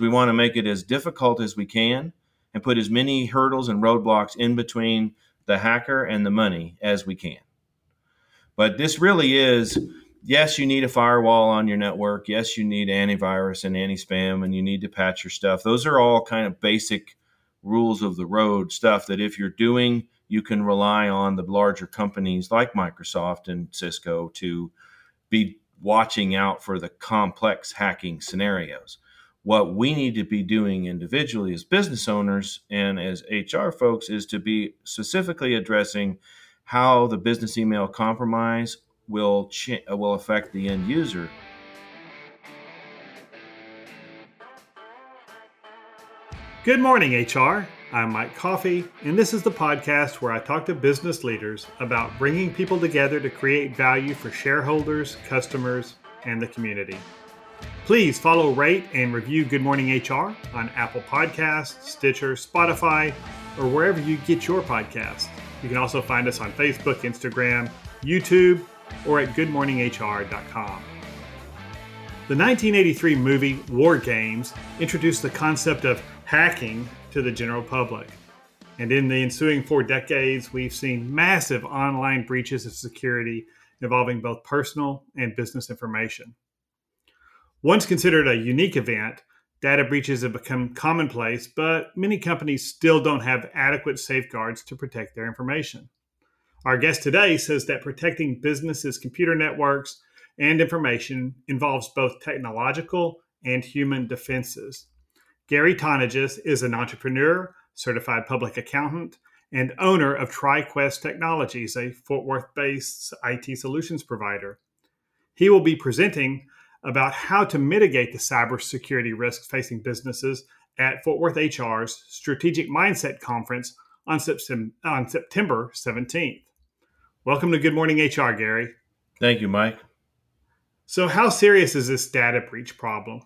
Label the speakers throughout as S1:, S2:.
S1: We want to make it as difficult as we can and put as many hurdles and roadblocks in between the hacker and the money as we can. But this really is yes, you need a firewall on your network. Yes, you need antivirus and anti spam, and you need to patch your stuff. Those are all kind of basic rules of the road stuff that if you're doing, you can rely on the larger companies like Microsoft and Cisco to be watching out for the complex hacking scenarios. What we need to be doing individually as business owners and as HR folks is to be specifically addressing how the business email compromise will will affect the end user.
S2: Good morning, HR. I'm Mike Coffey, and this is the podcast where I talk to business leaders about bringing people together to create value for shareholders, customers, and the community. Please follow, rate, and review Good Morning HR on Apple Podcasts, Stitcher, Spotify, or wherever you get your podcasts. You can also find us on Facebook, Instagram, YouTube, or at goodmorninghr.com. The 1983 movie War Games introduced the concept of hacking to the general public. And in the ensuing four decades, we've seen massive online breaches of security involving both personal and business information. Once considered a unique event, data breaches have become commonplace, but many companies still don't have adequate safeguards to protect their information. Our guest today says that protecting businesses' computer networks and information involves both technological and human defenses. Gary Tonagis is an entrepreneur, certified public accountant, and owner of TriQuest Technologies, a Fort Worth based IT solutions provider. He will be presenting about how to mitigate the cybersecurity risks facing businesses at Fort Worth HR's Strategic Mindset Conference on, on September 17th. Welcome to Good Morning HR, Gary.
S1: Thank you, Mike.
S2: So, how serious is this data breach problem?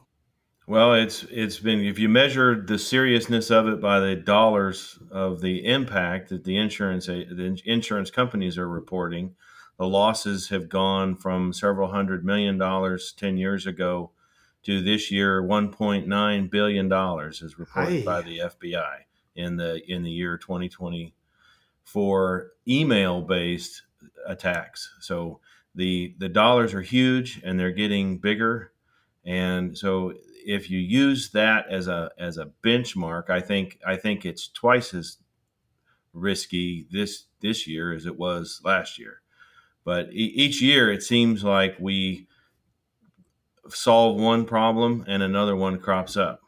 S1: Well, it's it's been if you measure the seriousness of it by the dollars of the impact that the insurance the insurance companies are reporting, the losses have gone from several hundred million dollars 10 years ago to this year 1.9 billion dollars as reported by the FBI in the in the year 2020 for email based attacks. So the the dollars are huge and they're getting bigger and so if you use that as a as a benchmark, I think I think it's twice as risky this this year as it was last year. But e- each year, it seems like we solve one problem and another one crops up.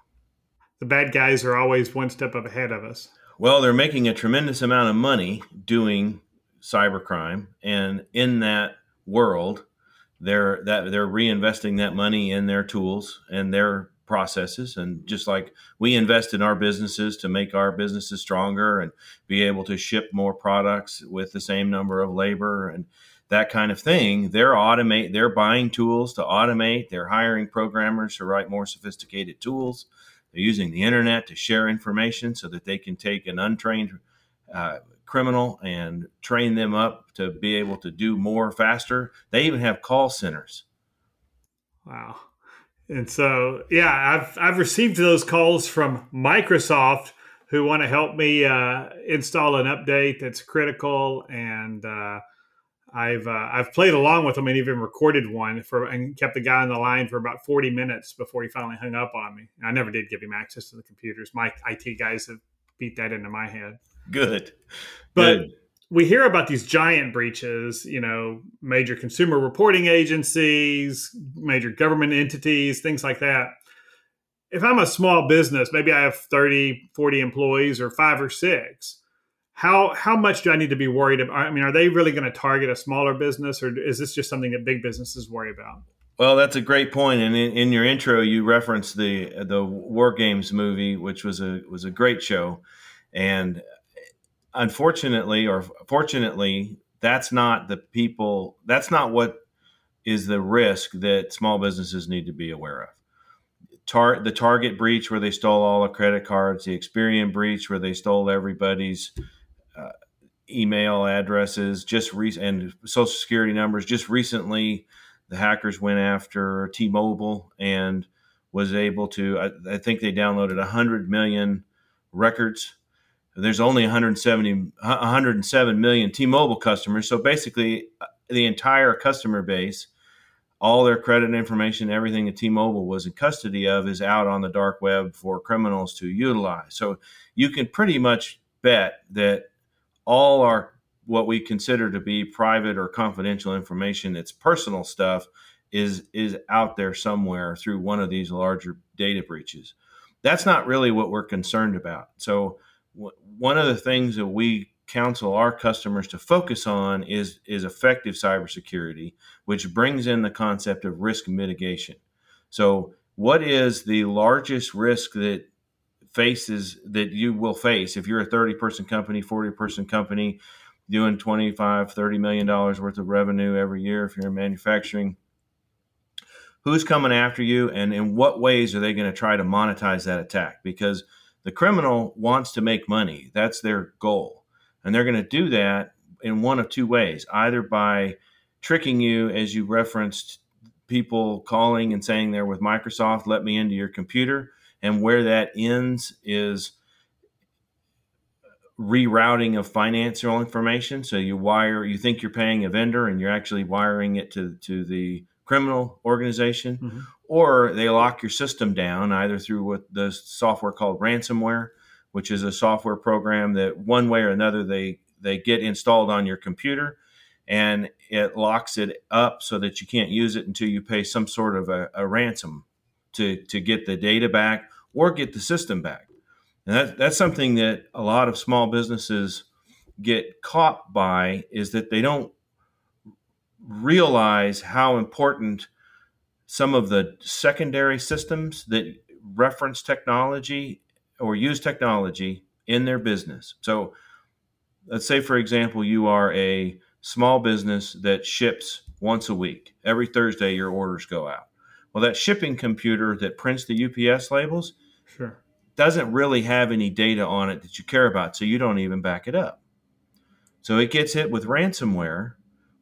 S2: The bad guys are always one step up ahead of us.
S1: Well, they're making a tremendous amount of money doing cybercrime, and in that world, they're that they're reinvesting that money in their tools and their processes and just like we invest in our businesses to make our businesses stronger and be able to ship more products with the same number of labor and that kind of thing. They're automate. They're buying tools to automate. They're hiring programmers to write more sophisticated tools. They're using the internet to share information so that they can take an untrained uh, criminal and train them up to be able to do more faster. They even have call centers.
S2: Wow. And so, yeah, I've I've received those calls from Microsoft who want to help me uh, install an update that's critical and uh, I've uh, I've played along with him and even recorded one for and kept the guy on the line for about 40 minutes before he finally hung up on me. I never did give him access to the computers. My IT guys have beat that into my head.
S1: Good.
S2: But Good. we hear about these giant breaches, you know, major consumer reporting agencies, major government entities, things like that. If I'm a small business, maybe I have 30, 40 employees or 5 or 6 how how much do I need to be worried about? I mean, are they really going to target a smaller business, or is this just something that big businesses worry about?
S1: Well, that's a great point. And in, in your intro, you referenced the the War Games movie, which was a was a great show. And unfortunately, or fortunately, that's not the people. That's not what is the risk that small businesses need to be aware of. Tar- the Target breach, where they stole all the credit cards, the Experian breach, where they stole everybody's uh, email addresses, just re- and social security numbers. Just recently, the hackers went after T-Mobile and was able to. I, I think they downloaded 100 million records. There's only 170, 107 million T-Mobile customers. So basically, uh, the entire customer base, all their credit information, everything that T-Mobile was in custody of, is out on the dark web for criminals to utilize. So you can pretty much bet that all our what we consider to be private or confidential information, it's personal stuff, is is out there somewhere through one of these larger data breaches. That's not really what we're concerned about. So w- one of the things that we counsel our customers to focus on is is effective cybersecurity, which brings in the concept of risk mitigation. So what is the largest risk that faces that you will face. If you're a 30 person company 40 person company doing 25 30 million dollars worth of revenue every year if you're in manufacturing who's coming after you and in what ways are they going to try to monetize that attack? Because the criminal wants to make money. That's their goal. And they're going to do that in one of two ways. Either by tricking you as you referenced people calling and saying they're with microsoft let me into your computer and where that ends is rerouting of financial information. So you wire, you think you're paying a vendor, and you're actually wiring it to to the criminal organization, mm-hmm. or they lock your system down either through what the software called ransomware, which is a software program that one way or another they they get installed on your computer and it locks it up so that you can't use it until you pay some sort of a, a ransom to to get the data back or get the system back. And that, that's something that a lot of small businesses get caught by is that they don't realize how important some of the secondary systems that reference technology or use technology in their business. So let's say for example you are a small business that ships once a week. Every Thursday your orders go out. Well that shipping computer that prints the UPS labels
S2: sure
S1: doesn't really have any data on it that you care about, so you don't even back it up. So it gets hit with ransomware.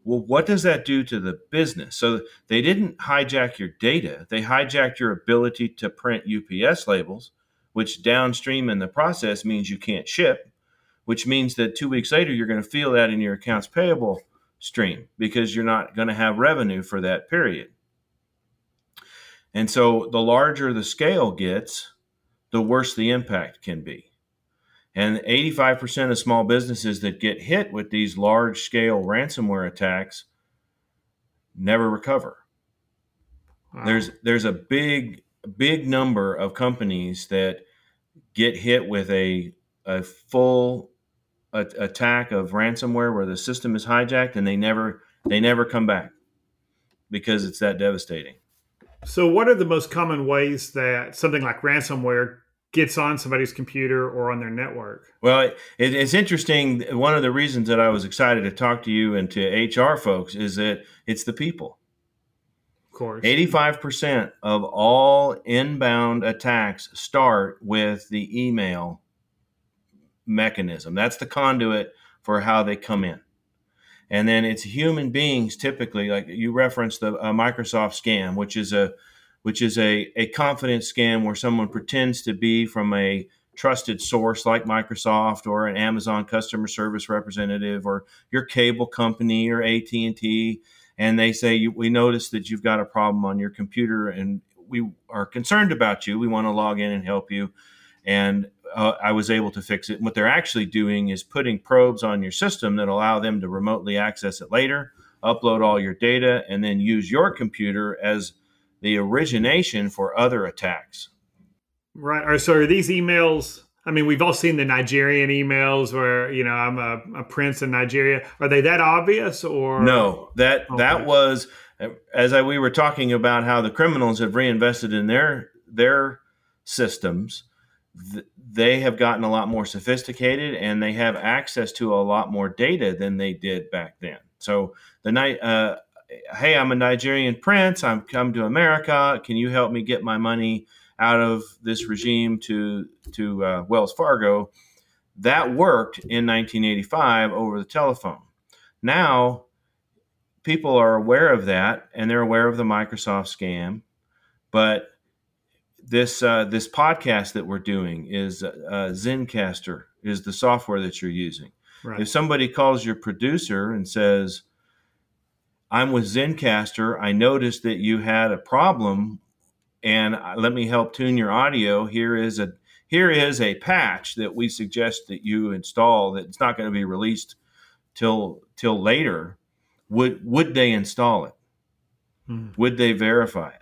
S1: Well, what does that do to the business? So they didn't hijack your data, they hijacked your ability to print UPS labels, which downstream in the process means you can't ship, which means that two weeks later you're going to feel that in your accounts payable stream because you're not going to have revenue for that period. And so the larger the scale gets, the worse the impact can be. And 85% of small businesses that get hit with these large scale ransomware attacks never recover. Wow. There's there's a big big number of companies that get hit with a a full a, attack of ransomware where the system is hijacked and they never they never come back because it's that devastating.
S2: So, what are the most common ways that something like ransomware gets on somebody's computer or on their network?
S1: Well, it, it's interesting. One of the reasons that I was excited to talk to you and to HR folks is that it's the people.
S2: Of course.
S1: 85% of all inbound attacks start with the email mechanism. That's the conduit for how they come in. And then it's human beings typically, like you referenced the uh, Microsoft scam, which is a which is a, a confidence scam where someone pretends to be from a trusted source like Microsoft or an Amazon customer service representative or your cable company or AT&T and they say we notice that you've got a problem on your computer and we are concerned about you. We want to log in and help you. And uh, I was able to fix it. And what they're actually doing is putting probes on your system that allow them to remotely access it later, upload all your data, and then use your computer as the origination for other attacks.
S2: Right. So are these emails? I mean, we've all seen the Nigerian emails where you know I'm a, a prince in Nigeria. Are they that obvious or
S1: no? That okay. that was as I, we were talking about how the criminals have reinvested in their their systems they have gotten a lot more sophisticated and they have access to a lot more data than they did back then. So the night, uh, hey, I'm a Nigerian prince. I'm come to America. Can you help me get my money out of this regime to to uh, Wells Fargo? That worked in 1985 over the telephone. Now people are aware of that and they're aware of the Microsoft scam, but this uh, this podcast that we're doing is uh, Zencastr is the software that you're using. Right. If somebody calls your producer and says, "I'm with Zencastr. I noticed that you had a problem, and let me help tune your audio. Here is a here is a patch that we suggest that you install. That it's not going to be released till till later." Would would they install it? Hmm. Would they verify it?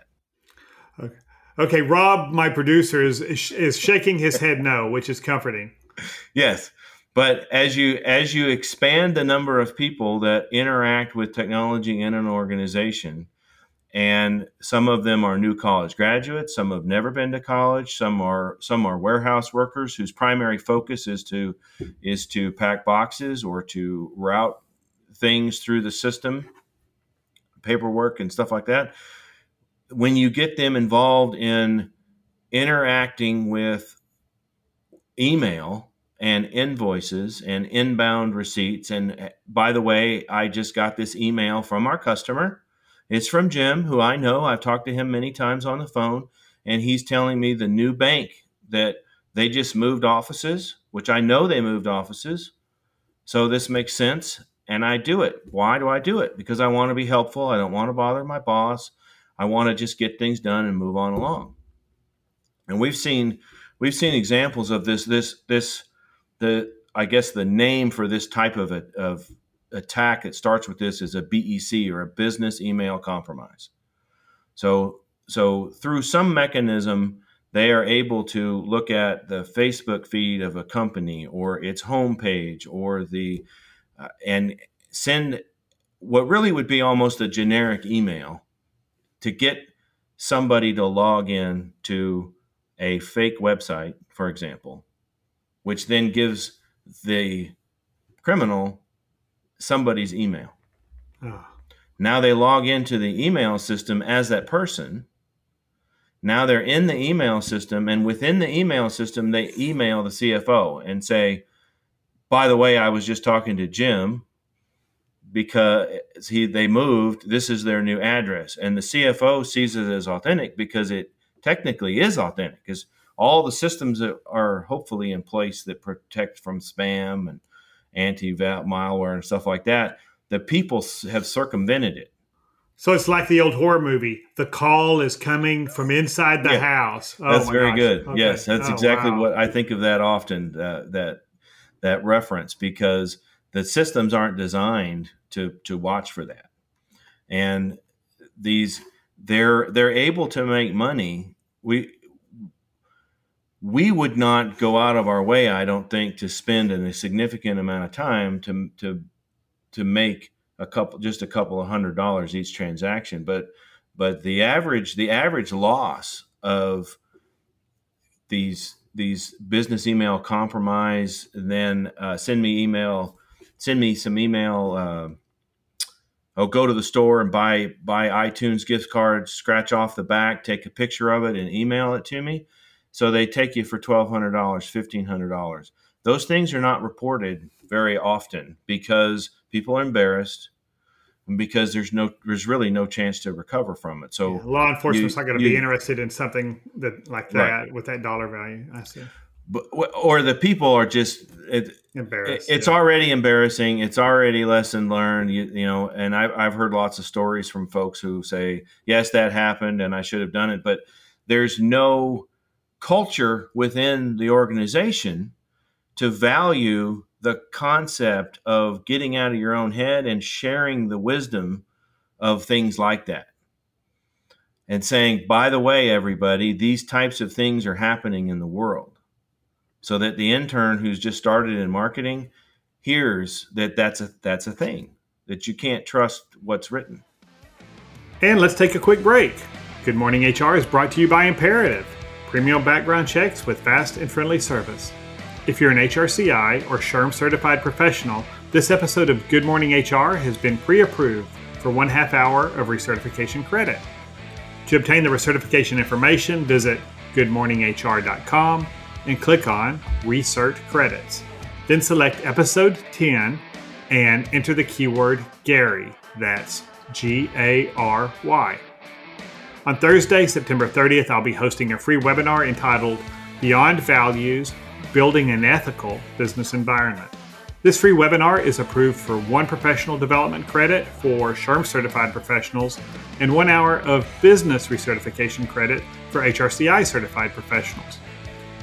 S2: Okay. Rob, my producer, is is shaking his head no, which is comforting.
S1: Yes, but as you as you expand the number of people that interact with technology in an organization, and some of them are new college graduates, some have never been to college, some are some are warehouse workers whose primary focus is to is to pack boxes or to route things through the system, paperwork and stuff like that when you get them involved in interacting with email and invoices and inbound receipts and uh, by the way i just got this email from our customer. It's from jim who i know. I've talked to him many times on the phone and he's telling me the new bank that they just moved offices which i know they moved offices so this makes sense and i do it. Why do i do it? Because i want to be helpful. I don't want to bother my boss I want to just get things done and move on along. And we've seen we've seen examples of this this this the I guess the name for this type of a, of attack that starts with this is a BEC or a business email compromise. So so through some mechanism they are able to look at the Facebook feed of a company or its homepage or the uh, and send what really would be almost a generic email to get somebody to log in to a fake website, for example, which then gives the criminal somebody's email. Oh. Now they log into the email system as that person. Now they're in the email system, and within the email system, they email the CFO and say, By the way, I was just talking to Jim because he they moved this is their new address and the cfo sees it as authentic because it technically is authentic because all the systems that are hopefully in place that protect from spam and anti-malware and stuff like that the people have circumvented it
S2: so it's like the old horror movie. The call is coming from inside the yeah, house.
S1: Oh that's very gosh. good. Okay. Yes, that's oh, exactly wow. what I think of that often. Uh, that that reference because the systems aren't designed to to watch for that. And these they're they're able to make money. We we would not go out of our way, I don't think, to spend a significant amount of time to to to make a couple just a couple of hundred dollars each transaction. But but the average the average loss of these these business email compromise, then uh, send me email send me some email. Uh, I'll go to the store and buy buy iTunes gift cards, scratch off the back, take a picture of it, and email it to me. So they take you for twelve hundred dollars, fifteen hundred dollars. Those things are not reported very often because people are embarrassed because there's no there's really no chance to recover from it. So yeah,
S2: law enforcement's you, not going to be interested in something that like that right. with that dollar value. I see
S1: but or the people are just it, embarrassed. It's yeah. already embarrassing. It's already lesson learned. You, you know, and I've I've heard lots of stories from folks who say, "Yes, that happened, and I should have done it," but there's no culture within the organization to value the concept of getting out of your own head and sharing the wisdom of things like that and saying, by the way, everybody, these types of things are happening in the world so that the intern who's just started in marketing hears that that's a that's a thing that you can't trust what's written.
S2: And let's take a quick break. Good Morning HR is brought to you by Imperative, premium background checks with fast and friendly service. If you're an HRCI or SHRM certified professional, this episode of Good Morning HR has been pre approved for one half hour of recertification credit. To obtain the recertification information, visit goodmorninghr.com and click on Research Credits. Then select Episode 10 and enter the keyword Gary. That's G A R Y. On Thursday, September 30th, I'll be hosting a free webinar entitled Beyond Values Building an Ethical Business Environment. This free webinar is approved for one professional development credit for SHRM certified professionals and one hour of business recertification credit for HRCI certified professionals.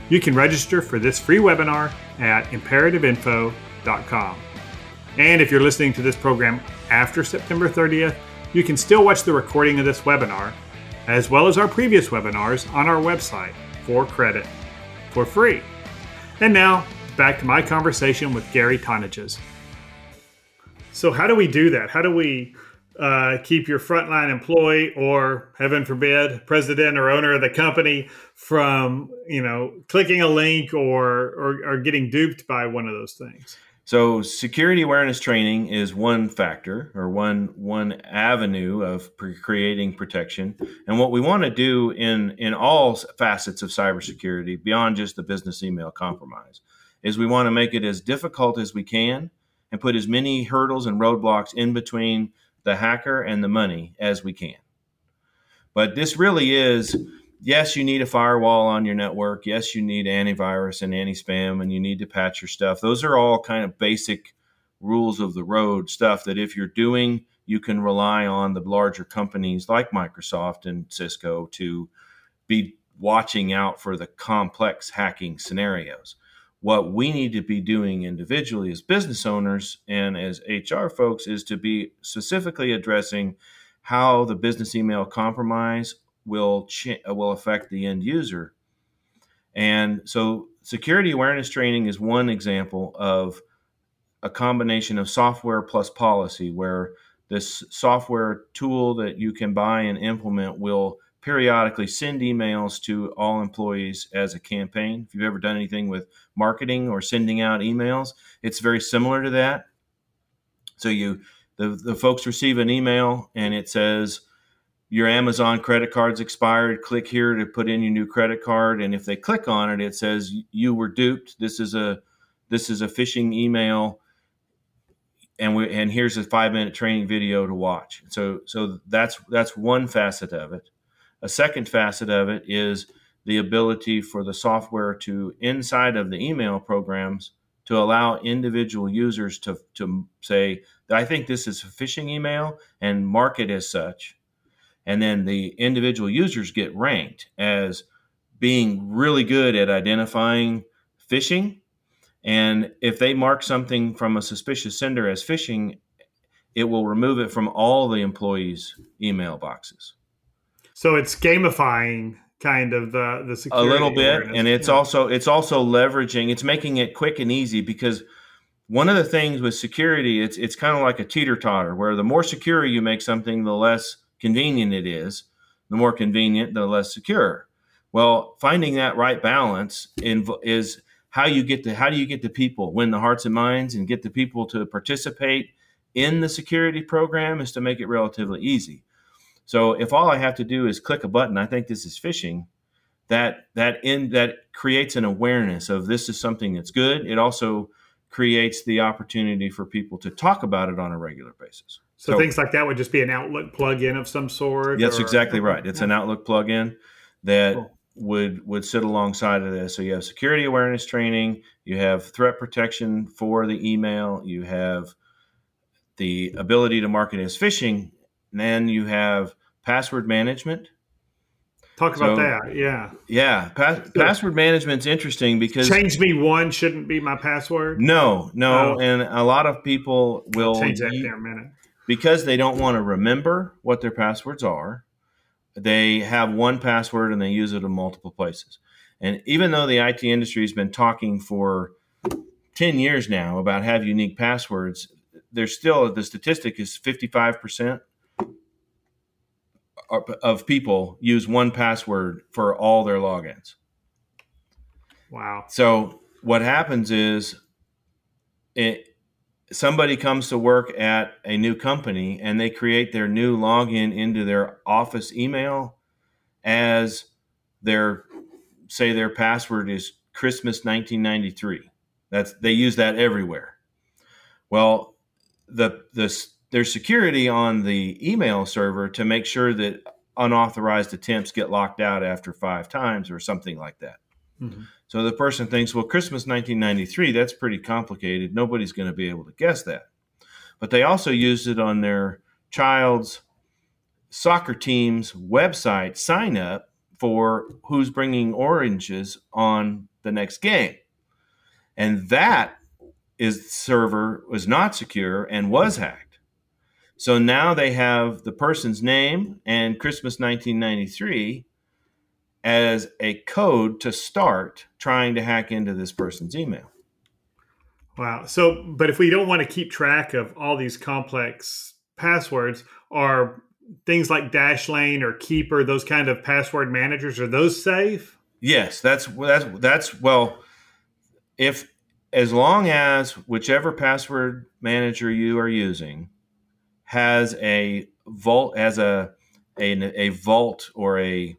S2: You can register for this free webinar at imperativeinfo.com. And if you're listening to this program after September 30th, you can still watch the recording of this webinar, as well as our previous webinars, on our website for credit for free. And now, back to my conversation with Gary Tonages. So, how do we do that? How do we uh, keep your frontline employee or, heaven forbid, president or owner of the company from, you know, clicking a link or, or, or getting duped by one of those things?
S1: So security awareness training is one factor or one one avenue of creating protection. And what we want to do in in all facets of cybersecurity beyond just the business email compromise is we want to make it as difficult as we can and put as many hurdles and roadblocks in between the hacker and the money as we can. But this really is yes, you need a firewall on your network. Yes, you need antivirus and anti spam, and you need to patch your stuff. Those are all kind of basic rules of the road stuff that if you're doing, you can rely on the larger companies like Microsoft and Cisco to be watching out for the complex hacking scenarios. What we need to be doing individually as business owners and as HR folks is to be specifically addressing how the business email compromise will ch- will affect the end user. And so security awareness training is one example of a combination of software plus policy where this software tool that you can buy and implement will periodically send emails to all employees as a campaign. If you've ever done anything with marketing or sending out emails, it's very similar to that. So you the, the folks receive an email and it says your Amazon credit card's expired. Click here to put in your new credit card, and if they click on it, it says you were duped. This is a this is a phishing email, and we and here's a five minute training video to watch. So so that's that's one facet of it. A second facet of it is the ability for the software to inside of the email programs to allow individual users to to say, I think this is a phishing email and mark it as such and then the individual users get ranked as being really good at identifying phishing. And if they mark something from a suspicious sender as phishing, it will remove it from all the employees' email boxes.
S2: So it's gamifying kind of the the security
S1: a little bit, awareness. and it's yeah. also it's also leveraging. It's making it quick and easy because one of the things with security, it's it's kind of like a teeter totter, where the more secure you make something, the less convenient it is, the more convenient, the less secure. Well, finding that right balance in, is how you get to how do you get the people win the hearts and minds and get the people to participate in the security program is to make it relatively easy. So if all I have to do is click a button, I think this is phishing. That that in that creates an awareness of this is something that's good. It also creates the opportunity for people to talk about it on a regular basis.
S2: So, so things like that would just be an Outlook plugin of some sort.
S1: That's or, exactly right. It's yeah. an Outlook plugin that cool. would would sit alongside of this. So you have security awareness training, you have threat protection for the email, you have the ability to market as phishing, and then you have password management.
S2: Talk about so, that. Yeah.
S1: Yeah. Pa- password management's interesting because
S2: change me one shouldn't be my password.
S1: No, no, oh. and a lot of people will
S2: I'll change that in a minute
S1: because they don't want to remember what their passwords are, they have one password and they use it in multiple places. And even though the IT industry has been talking for 10 years now about have unique passwords, there's still the statistic is 55% of people use one password for all their logins.
S2: Wow.
S1: So what happens is it, somebody comes to work at a new company and they create their new login into their office email as their say their password is christmas 1993 that's they use that everywhere well the the there's security on the email server to make sure that unauthorized attempts get locked out after five times or something like that. Mm-hmm. So the person thinks, well, Christmas 1993, that's pretty complicated. Nobody's going to be able to guess that. But they also used it on their child's soccer team's website sign up for who's bringing oranges on the next game. And that is server was not secure and was hacked. So now they have the person's name and Christmas 1993 as a code to start trying to hack into this person's email.
S2: Wow. So, but if we don't want to keep track of all these complex passwords, are things like Dashlane or Keeper, those kind of password managers, are those safe?
S1: Yes, that's that's that's well, if as long as whichever password manager you are using has a vault as a a, a vault or a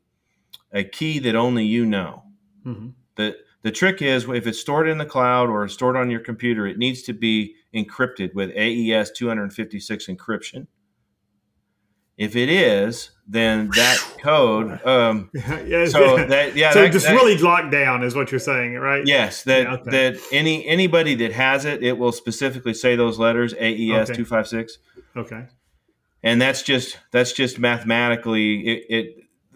S1: a key that only you know. Mm-hmm. The the trick is if it's stored in the cloud or stored on your computer, it needs to be encrypted with AES 256 encryption. If it is, then that code. Um,
S2: yeah, so that yeah, so that, just that, really locked down is what you're saying, right?
S1: Yes, that yeah, okay. that any anybody that has it, it will specifically say those letters AES two five six.
S2: Okay.
S1: And that's just that's just mathematically it, it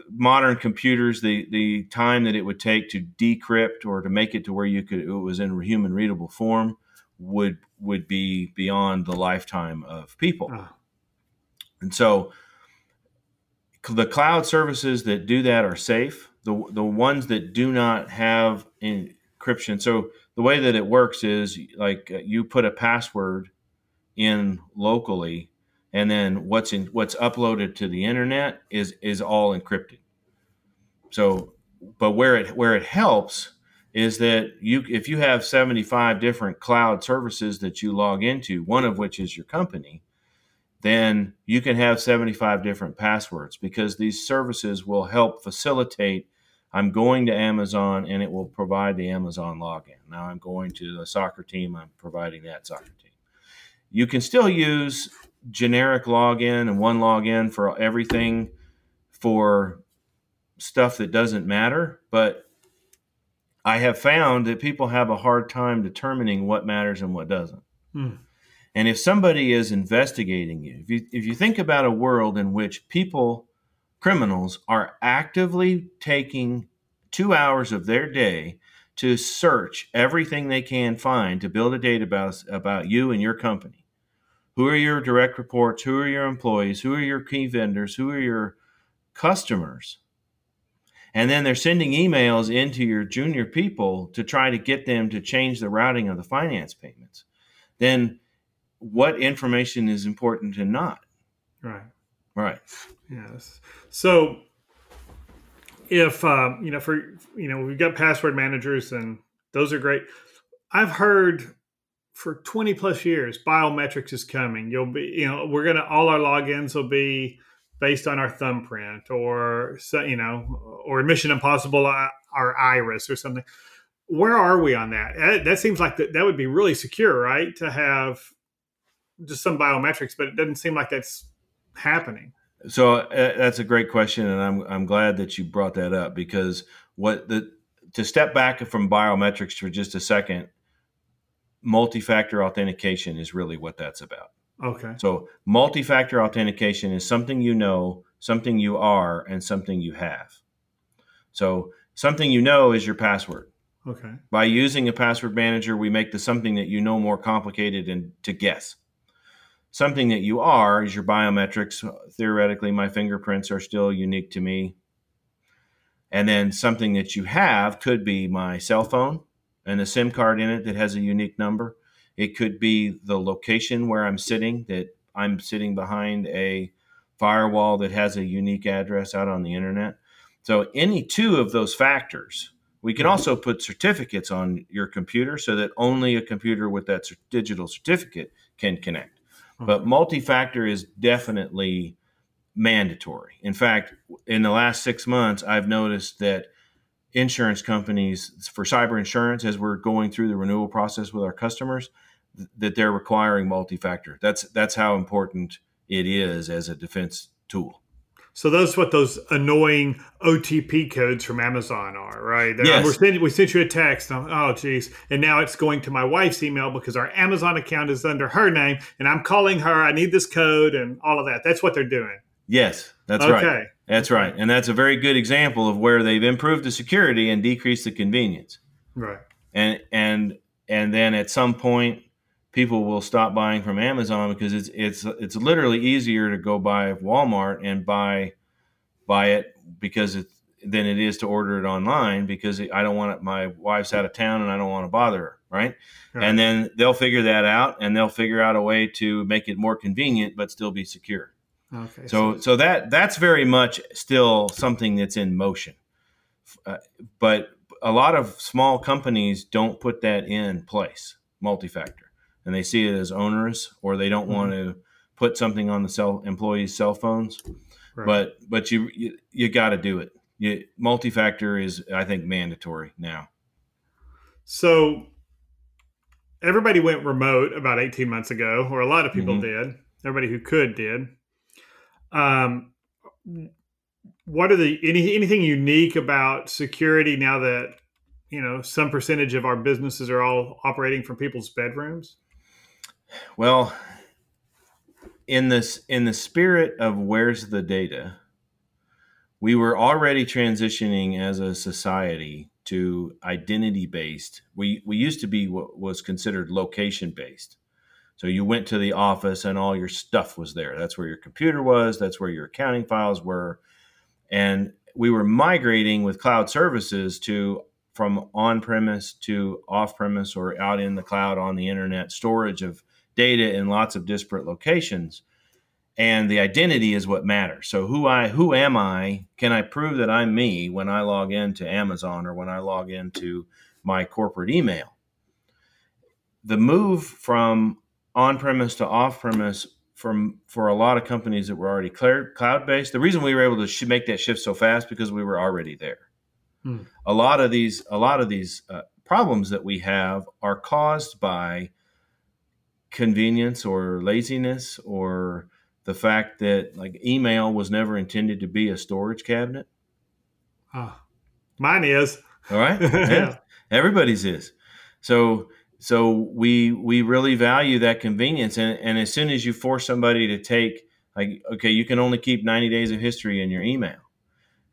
S1: modern computers the the time that it would take to decrypt or to make it to where you could it was in human readable form would would be beyond the lifetime of people. Ah. And so the cloud services that do that are safe. The the ones that do not have encryption. So the way that it works is like you put a password in locally and then what's in what's uploaded to the internet is is all encrypted. So but where it where it helps is that you if you have 75 different cloud services that you log into, one of which is your company, then you can have 75 different passwords because these services will help facilitate. I'm going to Amazon and it will provide the Amazon login. Now I'm going to the soccer team, I'm providing that soccer team. You can still use generic login and one login for everything for stuff that doesn't matter, but I have found that people have a hard time determining what matters and what doesn't. Hmm. And if somebody is investigating you, if you if you think about a world in which people, criminals, are actively taking two hours of their day to search everything they can find to build a database about you and your company. Who are your direct reports? Who are your employees? Who are your key vendors? Who are your customers? And then they're sending emails into your junior people to try to get them to change the routing of the finance payments. Then what information is important and not.
S2: Right.
S1: Right.
S2: Yes. So if uh, you know for you know we've got password managers and those are great. I've heard for 20 plus years biometrics is coming. You'll be you know we're gonna all our logins will be based on our thumbprint or you know or Mission Impossible uh, our iris or something. Where are we on that? That, seems like that, that would be really secure, right? To have just some biometrics, but it doesn't seem like that's happening.
S1: So uh, that's a great question, and I'm I'm glad that you brought that up because what the to step back from biometrics for just a second, multi-factor authentication is really what that's about.
S2: Okay.
S1: So multi-factor authentication is something you know, something you are, and something you have. So something you know is your password.
S2: Okay.
S1: By using a password manager, we make the something that you know more complicated and to guess something that you are is your biometrics. Theoretically, my fingerprints are still unique to me. And then something that you have could be my cell phone and a SIM card in it that has a unique number. It could be the location where I'm sitting, that I'm sitting behind a firewall that has a unique address out on the internet. So, any two of those factors, we can also put certificates on your computer so that only a computer with that digital certificate can connect. Hmm. But multi-factor is definitely mandatory. In fact, in the last six months, I've noticed that insurance companies for cyber insurance, as we're going through the renewal process with our customers, that they're requiring multi-factor. That's that's how important it is as a defense tool.
S2: So those what those annoying OTP codes from Amazon are, right?
S1: Yes.
S2: We're sending, we sent you a text. Oh, oh, geez. And now it's going to my wife's email because our Amazon account is under her name. And I'm calling her. I need this code and all of that. That's what they're doing.
S1: Yes, that's right.
S2: Okay.
S1: right. That's right. And that's a very good example of where they've improved the security and decreased the convenience.
S2: Right.
S1: And and and then at some point people will stop buying from Amazon because it's it's it's literally easier to go buy Walmart and buy buy it because it than it is to order it online because I don't want it, my wife's out of town and I don't want to bother her, right?
S2: Right.
S1: And then they'll figure that out and they'll figure out a way to make it more convenient but still be secure.
S2: Okay.
S1: So so that that's very much still something that's in motion. Uh, but a lot of small companies don't put that in place, multi-factor, and they see it as onerous, or they don't want to put something on the cell employees' cell phones.
S2: Right.
S1: But but you you, you got to do it. You, multi-factor is I think mandatory now.
S2: So everybody went remote about 18 months ago, or a lot of people
S1: Mhm.
S2: did. Everybody who could did. Um, what are the any anything unique about security now that you know some percentage of our businesses are all operating from people's bedrooms?
S1: Well, in this in the spirit of where's the data, we were already transitioning as a society to identity based. We we used to be what was considered location based. So you went to the office and all your stuff was there. That's where your computer was, that's where your accounting files were. And we were migrating with cloud services to from on-premise to off-premise or out in the cloud on the internet storage of data in lots of disparate locations. And the identity is what matters. So who i who am i? Can i prove that i'm me when i log into amazon or when i log into my corporate email? The move from on-premise to off-premise from for a lot of companies that were already cloud-based the reason we were able to sh- make that shift so fast because we were already there
S2: Hmm.
S1: a lot of these a lot of these uh, problems that we have are caused by convenience or laziness or the fact that like email was never intended to be a storage cabinet
S2: Ah, mine is.
S1: all right yeah. everybody's is so so we we really value that convenience. And, and as soon as you force somebody to take like okay you can only keep 90 days of history in your email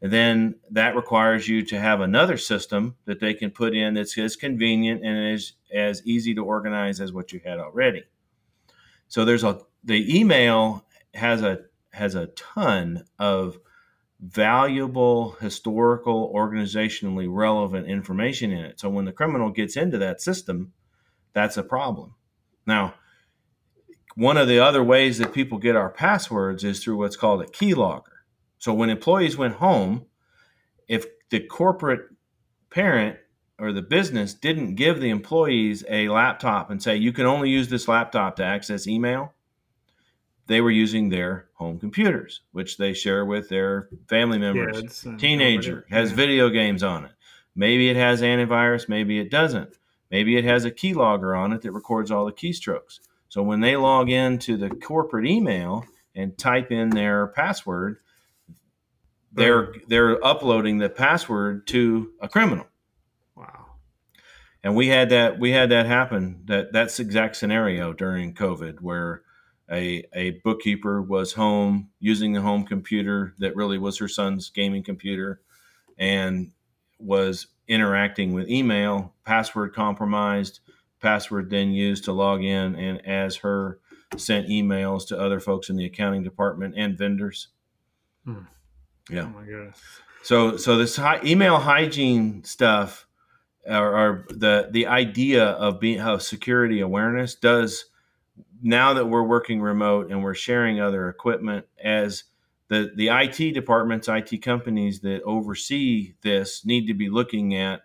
S1: and then that requires you to have another system that they can put in that's as convenient and as as easy to organize as what you had already. So there's a the email has a has a ton of valuable historical organizationally relevant information in it. So when the criminal gets into that system that's a problem now one of the other ways that people get our passwords is through what's called a keylogger so when employees went home if the corporate parent or the business didn't give the employees a laptop and say you can only use this laptop to access email they were using their home computers, which they share with their family members.
S2: And
S1: Teenager has
S2: Yeah.
S1: video games on it. Maybe it has antivirus, maybe it doesn't. Maybe it has a keylogger on it that records all the keystrokes. So when they log into the corporate email and type in their password, they're they're uploading the password to a criminal
S2: Wow.
S1: and we had that we had that happen that that's exact scenario during covid where a, a bookkeeper was home using the home computer that really was her son's gaming computer and was interacting with email password compromised password then used to log in and as her sent emails to other folks in the accounting department and vendors
S2: Hmm.
S1: yeah
S2: Oh my goodness.
S1: so so this hi- email hygiene stuff or, or the the idea of being of security awareness does now that we're working remote and we're sharing other equipment as the the IT departments, IT companies that oversee this need to be looking at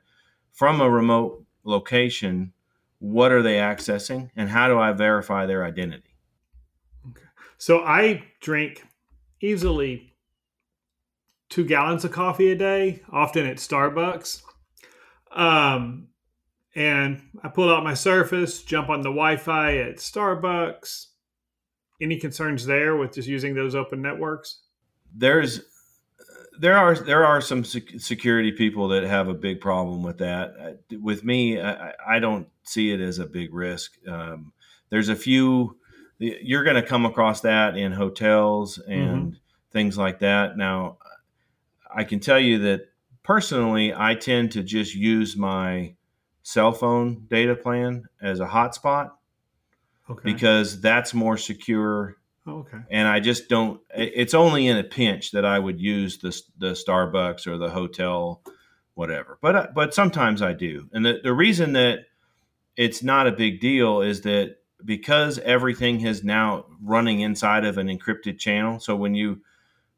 S1: from a remote location what are they accessing and how do I verify their identity? Okay.
S2: So I drink easily two gallons of coffee a day, often at Starbucks. Um, and I pull out my Surface, jump on the Wi-Fi at Starbucks. Any concerns there with just using those open networks?
S1: There's there are there are some security people that have a big problem with that. Uh, with me, I, I don't see it as a big risk. Um, there's a few you're going to come across that in hotels and mm-hmm. things like that. Now, I can tell you that personally, I tend to just use my cell phone data plan as a hotspot okay. because that's more secure
S2: Oh, okay.
S1: And I just don't. It's only in a pinch that I would use the the Starbucks or the hotel, whatever. But uh, but sometimes I do. And the the reason that it's not a big deal is that because everything is now running inside of an encrypted channel. So when you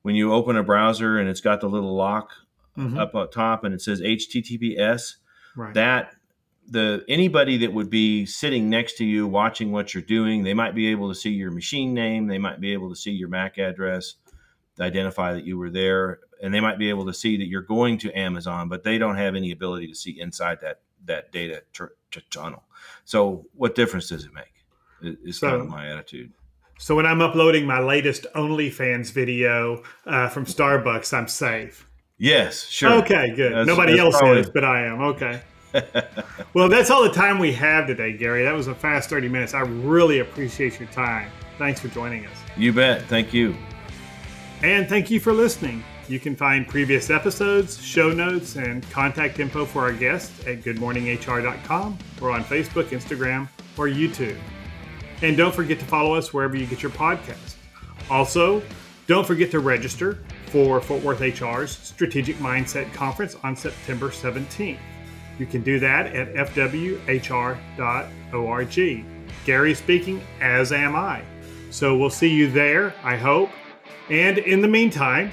S1: when you open a browser and it's got the little lock mm-hmm. up up top and it says HTTPS, right. that the anybody that would be sitting next to you watching what you're doing they might be able to see your machine name they might be able to see your mac address identify that you were there and they might be able to see that you're going to amazon but they don't have any ability to see inside that that data tunnel. So what difference does it make is so, kind of my attitude.
S2: So when i'm uploading my latest onlyfans video uh, from starbucks i'm safe?
S1: Yes sure.
S2: Okay good. That's, nobody that's else probably, is but i am. Okay well, that's all the time we have today, Gary. That was a fast 30 minutes. I really appreciate your time. Thanks for joining us.
S1: You bet. Thank you.
S2: And thank you for listening. You can find previous episodes, show notes, and contact info for our guests at goodmorninghr.com or on Facebook, Instagram, or YouTube. And don't forget to follow us wherever you get your podcast. Also, don't forget to register for Fort Worth HR's Strategic Mindset Conference on September 17th. You can do that at fwhr.org. Gary speaking, as am I. So we'll see you there, I hope. And in the meantime,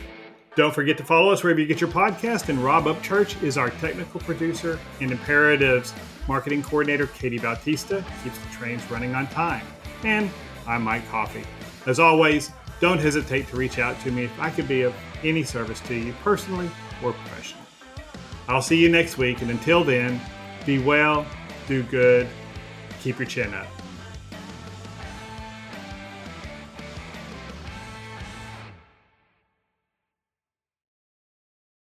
S2: don't forget to follow us wherever you get your podcast. And Rob Upchurch is our technical producer and Imperatives marketing coordinator. Katie Bautista keeps the trains running on time. And I'm Mike Coffey. As always, don't hesitate to reach out to me if I could be of any service to you personally or professionally. I'll see you next week, and until then, be well, do good, keep your chin up.